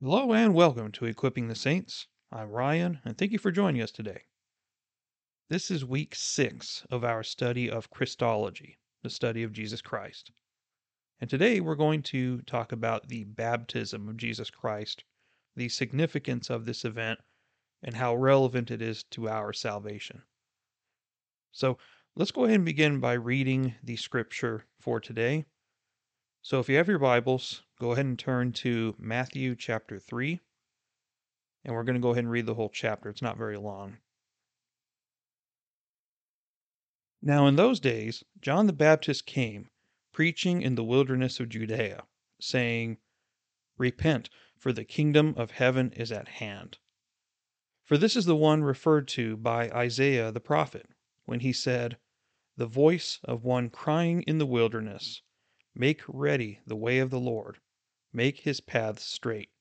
Hello and welcome to Equipping the Saints. I'm Ryan, and thank you for joining us today. This is week six of our study of Christology, the study of Jesus Christ. And today we're going to talk about the baptism of Jesus Christ, the significance of this event, and how relevant it is to our salvation. So let's go ahead and begin by reading the scripture for today. So if you have your Bibles, go ahead and turn to Matthew chapter 3. And we're going to go ahead and read the whole chapter. It's not very long. Now, in those days, John the Baptist came, preaching in the wilderness of Judea, saying, Repent, for the kingdom of heaven is at hand. For this is the one referred to by Isaiah the prophet, when he said, The voice of one crying in the wilderness, Make ready the way of the Lord, make his paths straight.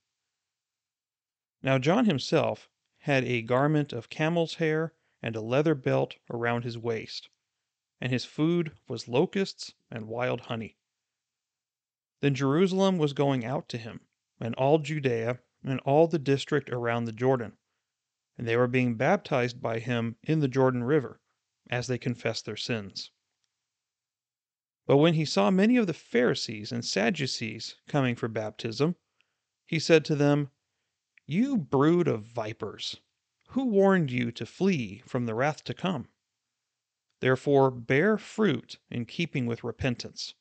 Now John himself had a garment of camel's hair and a leather belt around his waist, and his food was locusts and wild honey. Then Jerusalem was going out to him, and all Judea, and all the district around the Jordan, and they were being baptized by him in the Jordan River, as they confessed their sins. But when he saw many of the Pharisees and Sadducees coming for baptism, he said to them, You brood of vipers, who warned you to flee from the wrath to come? Therefore bear fruit in keeping with repentance.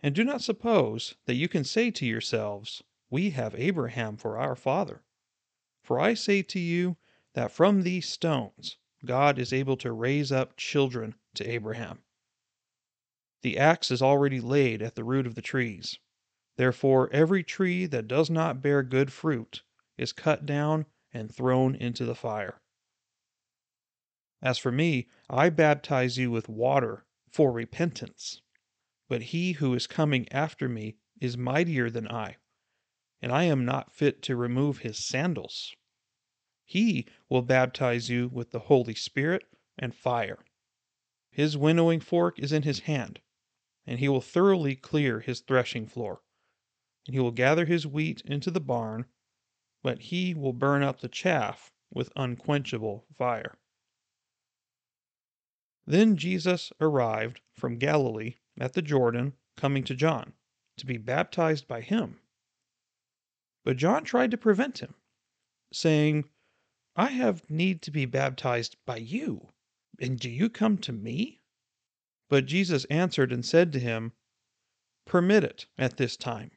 And do not suppose that you can say to yourselves, We have Abraham for our father. For I say to you that from these stones God is able to raise up children to Abraham. The axe is already laid at the root of the trees. Therefore every tree that does not bear good fruit is cut down and thrown into the fire. As for me, I baptize you with water for repentance. But he who is coming after me is mightier than I, and I am not fit to remove his sandals. He will baptize you with the Holy Spirit and fire. His winnowing fork is in his hand and he will thoroughly clear his threshing floor. And he will gather his wheat into the barn, but he will burn up the chaff with unquenchable fire. Then Jesus arrived from Galilee at the Jordan, coming to John, to be baptized by him. But John tried to prevent him, saying, I have need to be baptized by you, and do you come to me? But Jesus answered and said to him, Permit it at this time,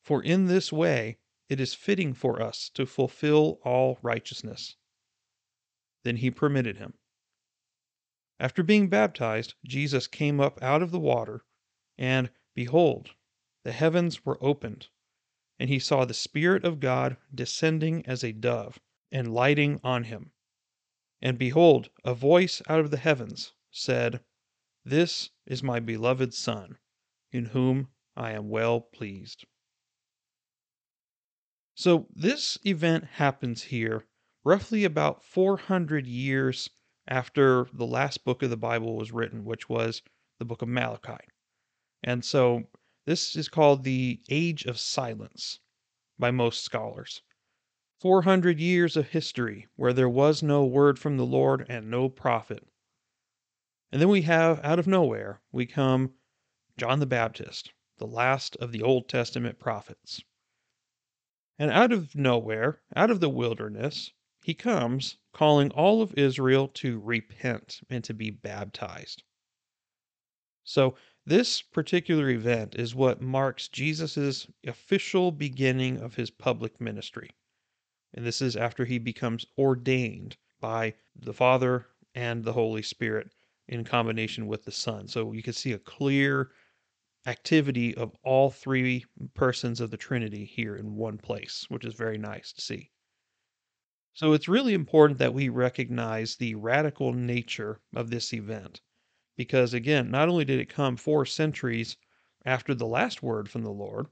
for in this way it is fitting for us to fulfill all righteousness. Then he permitted him. After being baptized, Jesus came up out of the water, and behold, the heavens were opened, and he saw the Spirit of God descending as a dove and lighting on him. And behold, a voice out of the heavens said, this is my beloved Son, in whom I am well pleased. So, this event happens here roughly about 400 years after the last book of the Bible was written, which was the book of Malachi. And so, this is called the Age of Silence by most scholars. 400 years of history where there was no word from the Lord and no prophet. And then we have, out of nowhere, we come John the Baptist, the last of the Old Testament prophets. And out of nowhere, out of the wilderness, he comes calling all of Israel to repent and to be baptized. So, this particular event is what marks Jesus' official beginning of his public ministry. And this is after he becomes ordained by the Father and the Holy Spirit in combination with the Son. So you can see a clear activity of all three persons of the Trinity here in one place, which is very nice to see. So it's really important that we recognize the radical nature of this event. Because again, not only did it come four centuries after the last word from the Lord,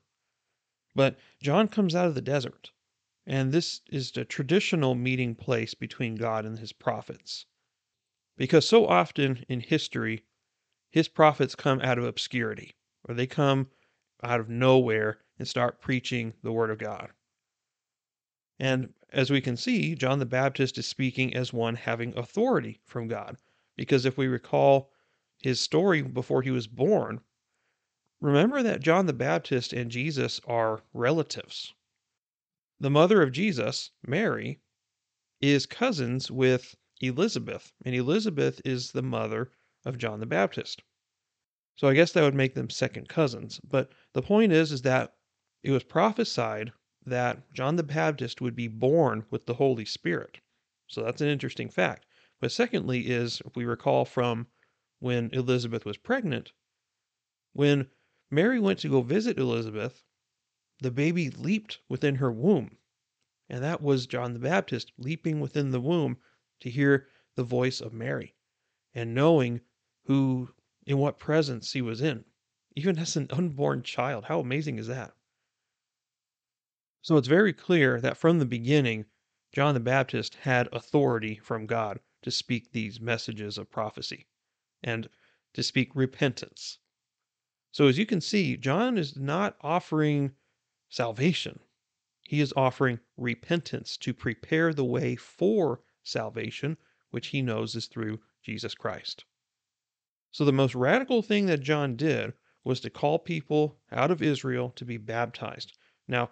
but John comes out of the desert. And this is the traditional meeting place between God and his prophets. Because so often in history, his prophets come out of obscurity, or they come out of nowhere and start preaching the word of God. And as we can see, John the Baptist is speaking as one having authority from God. Because if we recall his story before he was born, remember that John the Baptist and Jesus are relatives. The mother of Jesus, Mary, is cousins with Elizabeth, and Elizabeth is the mother of John the Baptist. So I guess that would make them second cousins. But the point is, is that it was prophesied that John the Baptist would be born with the Holy Spirit. So that's an interesting fact. But secondly, is if we recall from when Elizabeth was pregnant, when Mary went to go visit Elizabeth, the baby leaped within her womb. And that was John the Baptist leaping within the womb to hear the voice of Mary and knowing who in what presence he was in, even as an unborn child. How amazing is that? So it's very clear that from the beginning, John the Baptist had authority from God to speak these messages of prophecy and to speak repentance. So as you can see, John is not offering salvation. He is offering repentance to prepare the way for salvation, which he knows is through Jesus Christ. So the most radical thing that John did was to call people out of Israel to be baptized. Now,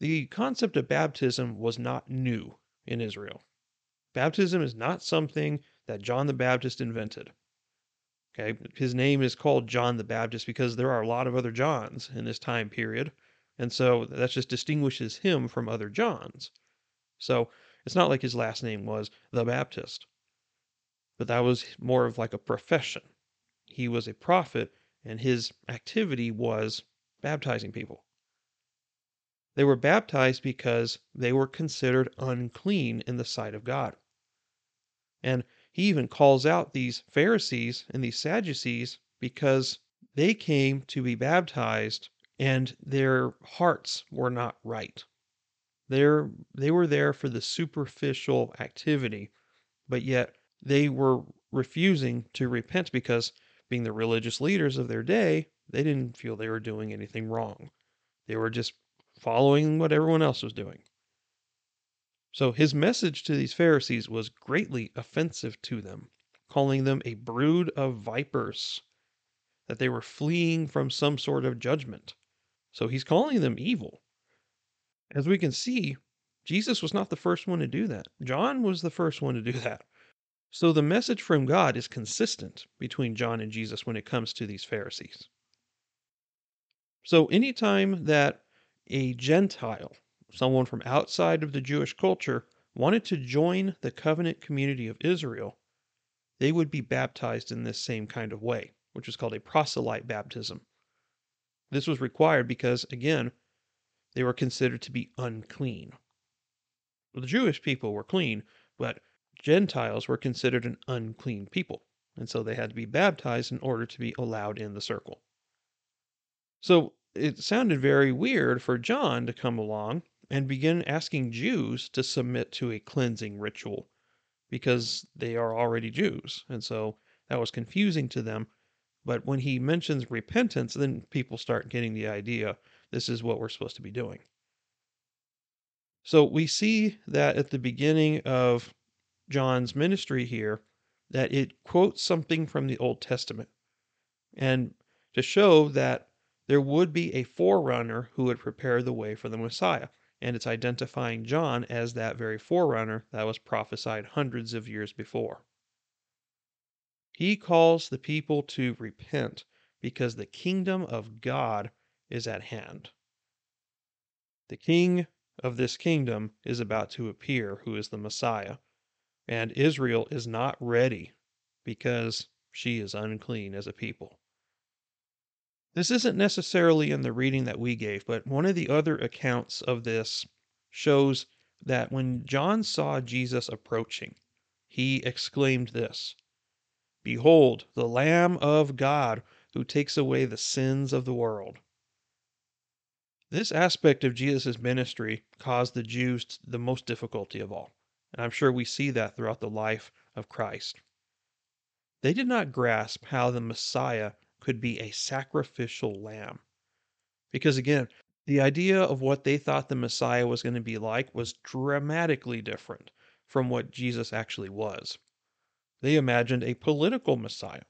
the concept of baptism was not new in Israel. Baptism is not something that John the Baptist invented. Okay, his name is called John the Baptist because there are a lot of other Johns in this time period, and so that just distinguishes him from other Johns. So it's not like his last name was the Baptist, but that was more of like a profession he was a prophet and his activity was baptizing people. They were baptized because they were considered unclean in the sight of God. And he even calls out these Pharisees and these Sadducees because they came to be baptized and their hearts were not right. They're, they were there for the superficial activity, but yet they were refusing to repent because being the religious leaders of their day, they didn't feel they were doing anything wrong. They were just following what everyone else was doing. So his message to these Pharisees was greatly offensive to them, calling them a brood of vipers, that they were fleeing from some sort of judgment. So he's calling them evil. As we can see, Jesus was not the first one to do that. John was the first one to do that. So the message from God is consistent between John and Jesus when it comes to these Pharisees. So anytime that a Gentile, someone from outside of the Jewish culture, wanted to join the covenant community of Israel, they would be baptized in this same kind of way, which is called a proselyte baptism. This was required because, again, they were considered to be unclean. The Jewish people were clean, but Gentiles were considered an unclean people, and so they had to be baptized in order to be allowed in the circle. So it sounded very weird for John to come along and begin asking Jews to submit to a cleansing ritual because they are already Jews. And so that was confusing to them. But when he mentions repentance, then people start getting the idea this is what we're supposed to be doing. So we see that at the beginning of John's ministry here that it quotes something from the Old Testament and to show that there would be a forerunner who would prepare the way for the Messiah. And it's identifying John as that very forerunner that was prophesied hundreds of years before. He calls the people to repent because the kingdom of God is at hand. The king of this kingdom is about to appear, who is the Messiah. And Israel is not ready because she is unclean as a people. This isn't necessarily in the reading that we gave, but one of the other accounts of this shows that when John saw Jesus approaching, he exclaimed this Behold, the Lamb of God who takes away the sins of the world. This aspect of Jesus' ministry caused the Jews the most difficulty of all. And I'm sure we see that throughout the life of Christ. They did not grasp how the Messiah could be a sacrificial lamb. Because again, The idea of what they thought the Messiah was going to be like was dramatically different from what Jesus actually was. They imagined a political Messiah.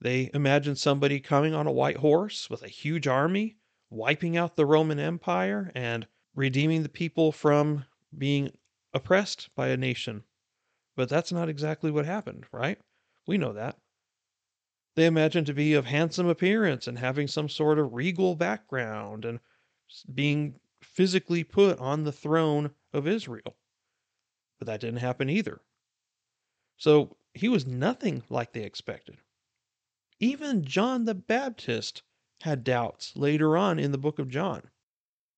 They imagined somebody coming on a white horse with a huge army, wiping out the Roman Empire, and redeeming the people from being oppressed by a nation. But that's not exactly what happened, right? We know that. They imagined to be of handsome appearance and having some sort of regal background and being physically put on the throne of Israel. But that didn't happen either. So he was nothing like they expected. Even John the Baptist had doubts later on in the book of John.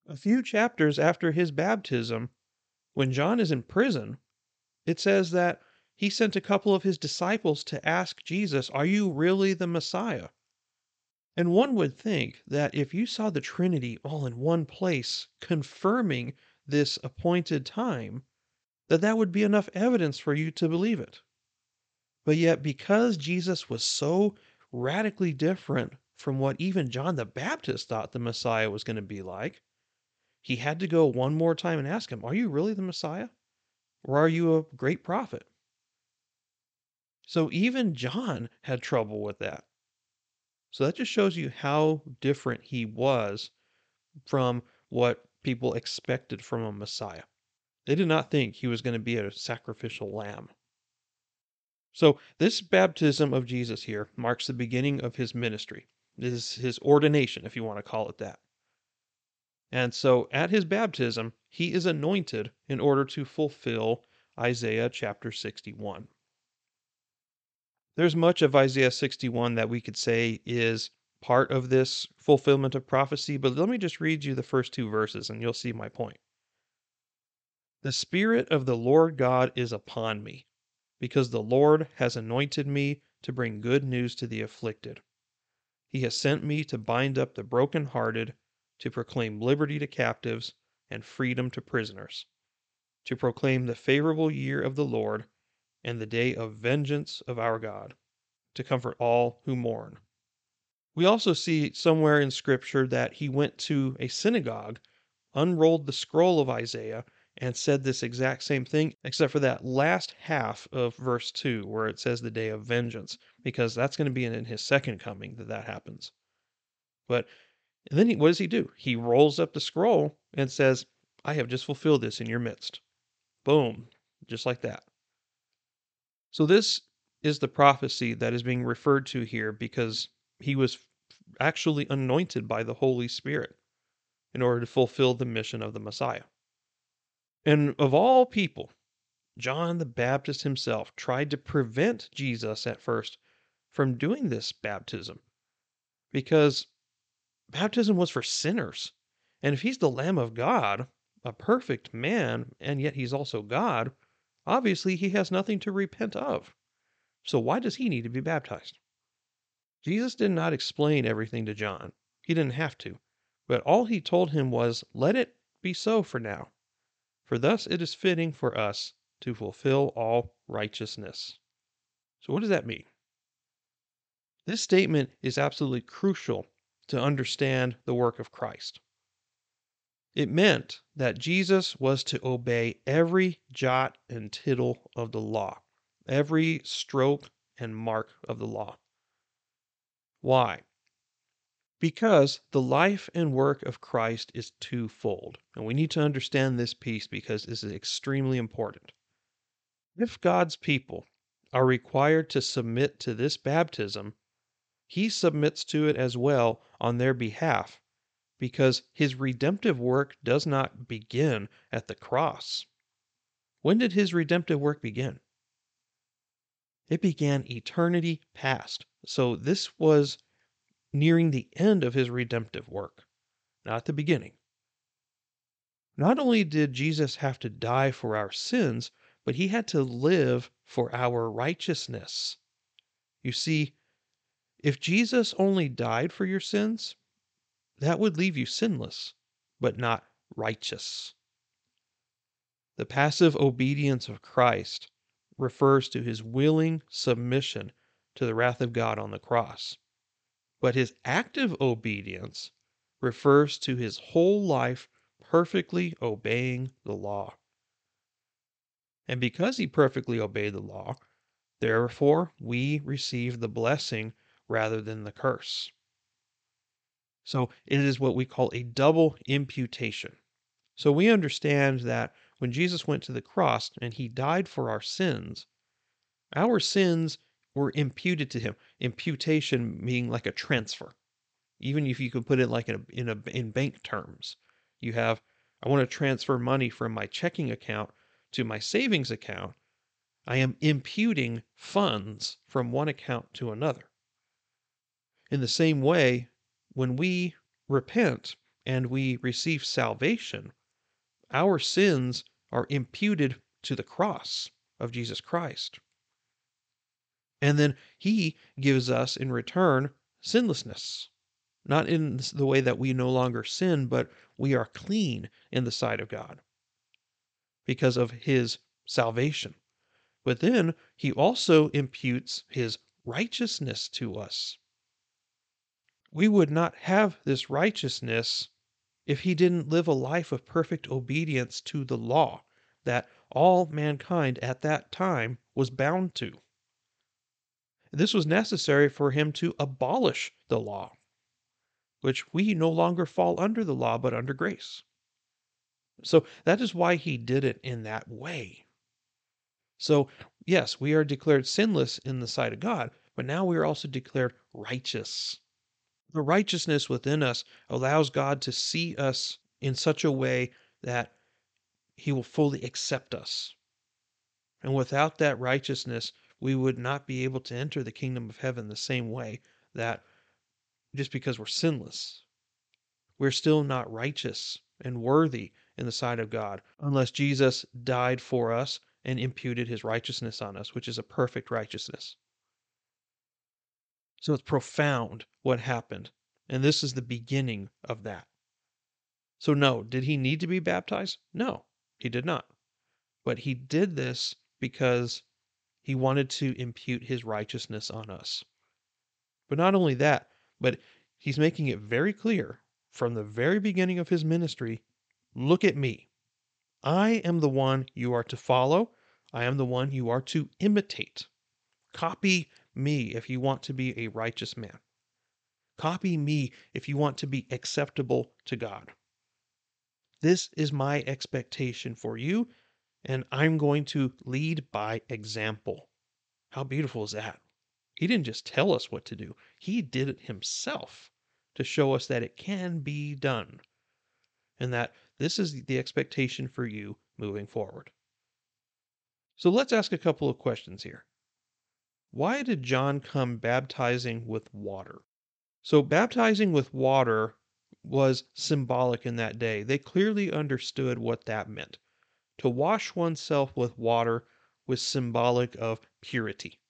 A few chapters after his baptism, when John is in prison, it says that he sent a couple of his disciples to ask Jesus, Are you really the Messiah? And one would think that if you saw the Trinity all in one place, confirming this appointed time, that that would be enough evidence for you to believe it. But yet, because Jesus was so radically different from what even John the Baptist thought the Messiah was going to be like, he had to go one more time and ask him, Are you really the Messiah? Or are you a great prophet? So even John had trouble with that. So that just shows you how different he was from what people expected from a Messiah. They did not think he was going to be a sacrificial lamb. So, this baptism of Jesus here marks the beginning of his ministry. This is his ordination, if you want to call it that. And so, at his baptism, he is anointed in order to fulfill Isaiah chapter 61. There's much of Isaiah 61 that we could say is part of this fulfillment of prophecy, but let me just read you the first two verses and you'll see my point. The Spirit of the Lord God is upon me, because the Lord has anointed me to bring good news to the afflicted. He has sent me to bind up the brokenhearted, to proclaim liberty to captives and freedom to prisoners, to proclaim the favorable year of the Lord and the day of vengeance of our God, to comfort all who mourn. We also see somewhere in Scripture that he went to a synagogue, unrolled the scroll of Isaiah, and said this exact same thing, except for that last half of verse 2, where it says the day of vengeance, because that's going to be in his second coming that that happens. But then he, what does he do? He rolls up the scroll and says, I have just fulfilled this in your midst. Boom, just like that. So, this is the prophecy that is being referred to here because he was actually anointed by the Holy Spirit in order to fulfill the mission of the Messiah. And of all people, John the Baptist himself tried to prevent Jesus at first from doing this baptism because baptism was for sinners. And if he's the Lamb of God, a perfect man, and yet he's also God, Obviously, he has nothing to repent of. So why does he need to be baptized? Jesus did not explain everything to John. He didn't have to. But all he told him was, Let it be so for now. For thus it is fitting for us to fulfill all righteousness. So, what does that mean? This statement is absolutely crucial to understand the work of Christ. It meant that Jesus was to obey every jot and tittle of the law, every stroke and mark of the law. Why? Because the life and work of Christ is twofold. And we need to understand this piece because this is extremely important. If God's people are required to submit to this baptism, he submits to it as well on their behalf because his redemptive work does not begin at the cross. When did his redemptive work begin? It began eternity past. So this was nearing the end of his redemptive work, not the beginning. Not only did Jesus have to die for our sins, but he had to live for our righteousness. You see, if Jesus only died for your sins, that would leave you sinless, but not righteous. The passive obedience of Christ refers to his willing submission to the wrath of God on the cross. But his active obedience refers to his whole life perfectly obeying the law. And because he perfectly obeyed the law, therefore we receive the blessing rather than the curse. So it is what we call a double imputation. So we understand that when Jesus went to the cross and he died for our sins, our sins were imputed to him. Imputation being like a transfer. Even if you could put it like in a, in, a, in bank terms, you have I want to transfer money from my checking account to my savings account. I am imputing funds from one account to another. In the same way, when we repent and we receive salvation, our sins are imputed to the cross of Jesus Christ. And then he gives us in return sinlessness. Not in the way that we no longer sin, but we are clean in the sight of God because of his salvation. But then he also imputes his righteousness to us. We would not have this righteousness if he didn't live a life of perfect obedience to the law that all mankind at that time was bound to. This was necessary for him to abolish the law, which we no longer fall under the law but under grace. So that is why he did it in that way. So, yes, we are declared sinless in the sight of God, but now we are also declared righteous. The righteousness within us allows God to see us in such a way that he will fully accept us. And without that righteousness, we would not be able to enter the kingdom of heaven the same way that just because we're sinless, we're still not righteous and worthy in the sight of God unless Jesus died for us and imputed his righteousness on us, which is a perfect righteousness. So it's profound what happened. And this is the beginning of that. So, no, did he need to be baptized? No, he did not. But he did this because he wanted to impute his righteousness on us. But not only that, but he's making it very clear from the very beginning of his ministry look at me. I am the one you are to follow, I am the one you are to imitate. Copy me if you want to be a righteous man. Copy me if you want to be acceptable to God. This is my expectation for you, and I'm going to lead by example. How beautiful is that? He didn't just tell us what to do, He did it Himself to show us that it can be done, and that this is the expectation for you moving forward. So let's ask a couple of questions here. Why did John come baptizing with water? So, baptizing with water was symbolic in that day. They clearly understood what that meant. To wash oneself with water was symbolic of purity.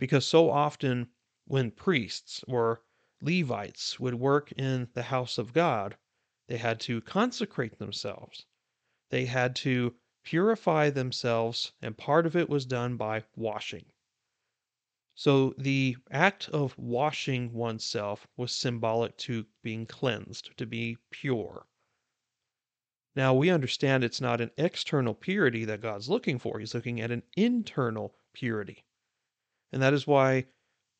Because so often, when priests or Levites would work in the house of God, they had to consecrate themselves. They had to purify themselves, and part of it was done by washing. So the act of washing oneself was symbolic to being cleansed, to be pure. Now we understand it's not an external purity that God's looking for, He's looking at an internal purity. And that is why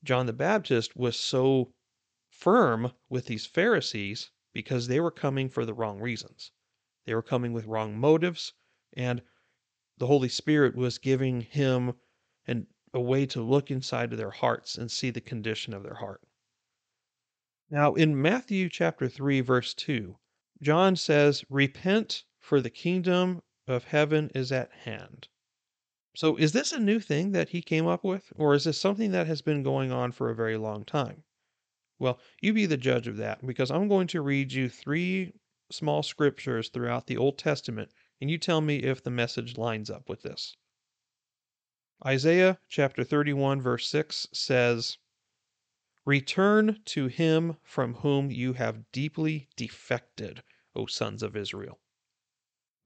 John the Baptist was so firm with these Pharisees because they were coming for the wrong reasons. They were coming with wrong motives, and the Holy Spirit was giving him a way to look inside of their hearts and see the condition of their heart. Now, in Matthew chapter 3, verse 2, John says, Repent, for the kingdom of heaven is at hand. So, is this a new thing that he came up with, or is this something that has been going on for a very long time? Well, you be the judge of that, because I'm going to read you three small scriptures throughout the Old Testament, and you tell me if the message lines up with this. Isaiah chapter 31, verse 6 says, Return to him from whom you have deeply defected, O sons of Israel.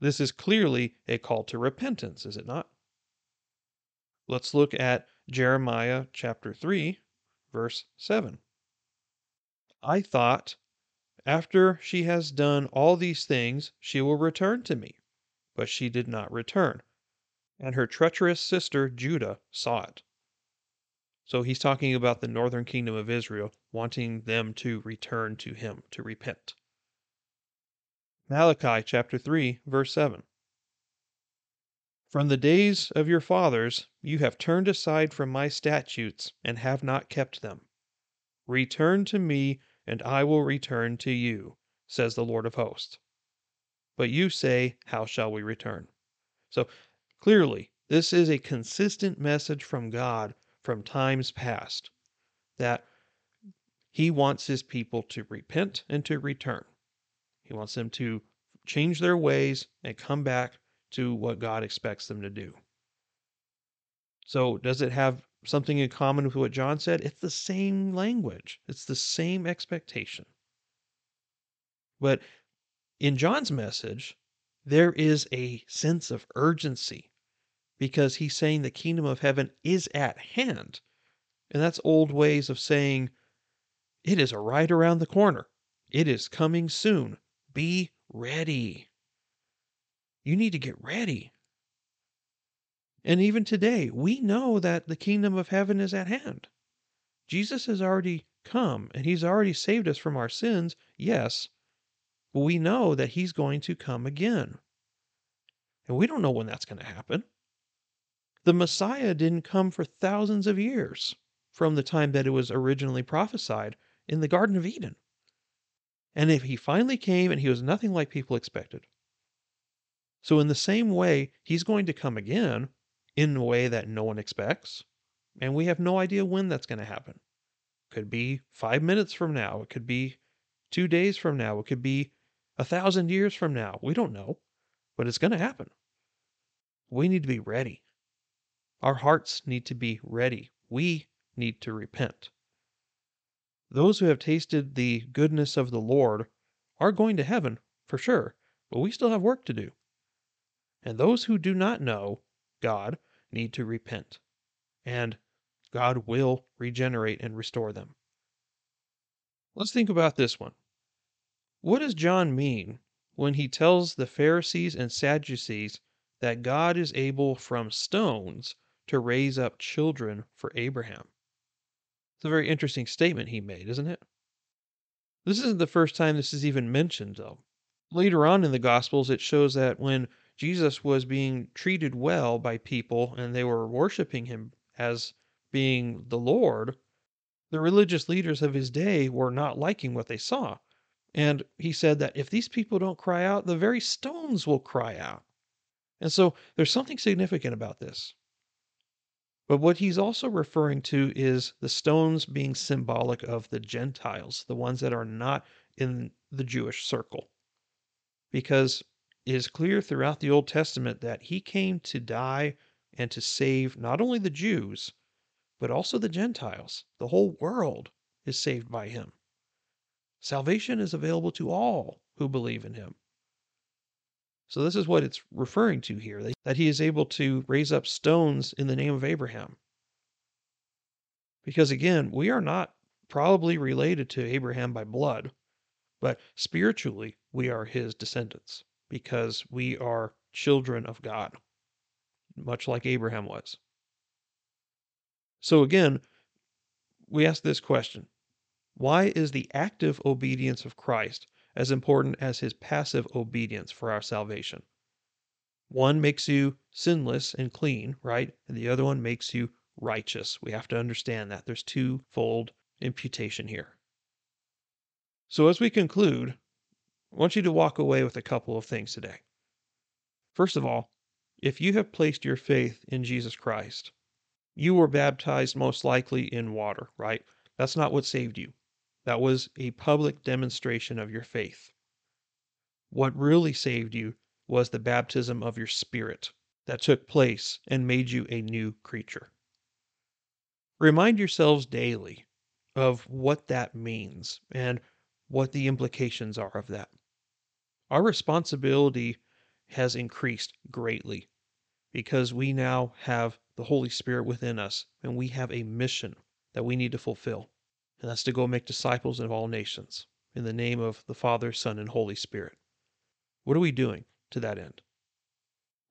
This is clearly a call to repentance, is it not? Let's look at Jeremiah chapter 3, verse 7. I thought, After she has done all these things, she will return to me. But she did not return. And her treacherous sister Judah saw it. So he's talking about the northern kingdom of Israel, wanting them to return to him, to repent. Malachi chapter 3, verse 7. From the days of your fathers you have turned aside from my statutes and have not kept them. Return to me, and I will return to you, says the Lord of hosts. But you say, How shall we return? So clearly, this is a consistent message from God from times past that He wants His people to repent and to return. He wants them to change their ways and come back to what God expects them to do. So, does it have something in common with what John said? It's the same language, it's the same expectation. But in John's message, there is a sense of urgency because he's saying the kingdom of heaven is at hand. And that's old ways of saying it is right around the corner. It is coming soon. Be ready. You need to get ready. And even today, we know that the kingdom of heaven is at hand. Jesus has already come and he's already saved us from our sins, yes, but we know that he's going to come again. And we don't know when that's going to happen. The Messiah didn't come for thousands of years from the time that it was originally prophesied in the Garden of Eden. And if he finally came and he was nothing like people expected, so, in the same way, he's going to come again in a way that no one expects, and we have no idea when that's going to happen. Could be five minutes from now, it could be two days from now, it could be a thousand years from now. We don't know, but it's going to happen. We need to be ready. Our hearts need to be ready. We need to repent. Those who have tasted the goodness of the Lord are going to heaven for sure, but we still have work to do. And those who do not know God need to repent, and God will regenerate and restore them. Let's think about this one. What does John mean when he tells the Pharisees and Sadducees that God is able from stones to raise up children for Abraham? It's a very interesting statement he made, isn't it? This isn't the first time this is even mentioned, though. Later on in the Gospels, it shows that when Jesus was being treated well by people and they were worshiping him as being the Lord, the religious leaders of his day were not liking what they saw. And he said that if these people don't cry out, the very stones will cry out. And so there's something significant about this. But what he's also referring to is the stones being symbolic of the Gentiles, the ones that are not in the Jewish circle. Because it is clear throughout the Old Testament that he came to die and to save not only the Jews, but also the Gentiles. The whole world is saved by him. Salvation is available to all who believe in him. So, this is what it's referring to here that he is able to raise up stones in the name of Abraham. Because again, we are not probably related to Abraham by blood, but spiritually, we are his descendants because we are children of God, much like Abraham was. So again, we ask this question Why is the active obedience of Christ as important as his passive obedience for our salvation? One makes you sinless and clean, right? And the other one makes you righteous. We have to understand that. There's twofold imputation here. So, as we conclude, I want you to walk away with a couple of things today. First of all, if you have placed your faith in Jesus Christ, you were baptized most likely in water, right? That's not what saved you. That was a public demonstration of your faith. What really saved you was the baptism of your spirit that took place and made you a new creature. Remind yourselves daily of what that means and what the implications are of that our responsibility has increased greatly because we now have the Holy Spirit within us and we have a mission that we need to fulfill. And that's to go make disciples of all nations. in the name of the Father, Son, and Holy Spirit. What are we doing to that end?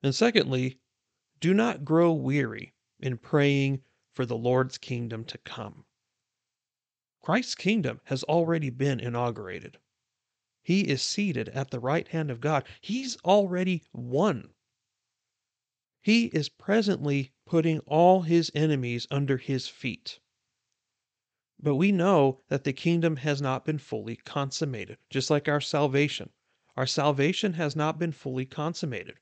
And secondly, do not grow weary in praying for the Lord's kingdom to come. Christ's kingdom has already been inaugurated. He is seated at the right hand of God. He's already won. He is presently putting all his enemies under his feet. But we know that the kingdom has not been fully consummated, just like our salvation. Our salvation has not been fully consummated.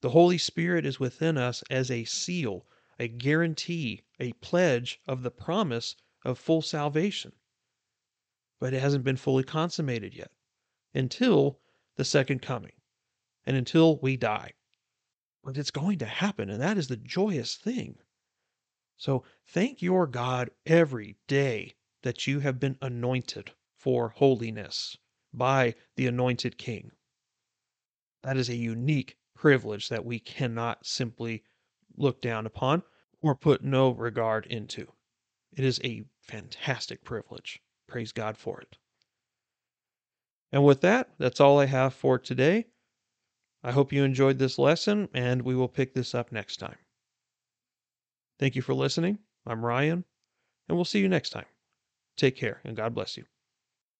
The Holy Spirit is within us as a seal, a guarantee, a pledge of the promise of full salvation. But it hasn't been fully consummated yet until the second coming and until we die. But it's going to happen, and that is the joyous thing. So thank your God every day that you have been anointed for holiness by the anointed King. That is a unique privilege that we cannot simply look down upon or put no regard into. It is a fantastic privilege. Praise God for it. And with that, that's all I have for today. I hope you enjoyed this lesson, and we will pick this up next time. Thank you for listening. I'm Ryan, and we'll see you next time. Take care, and God bless you.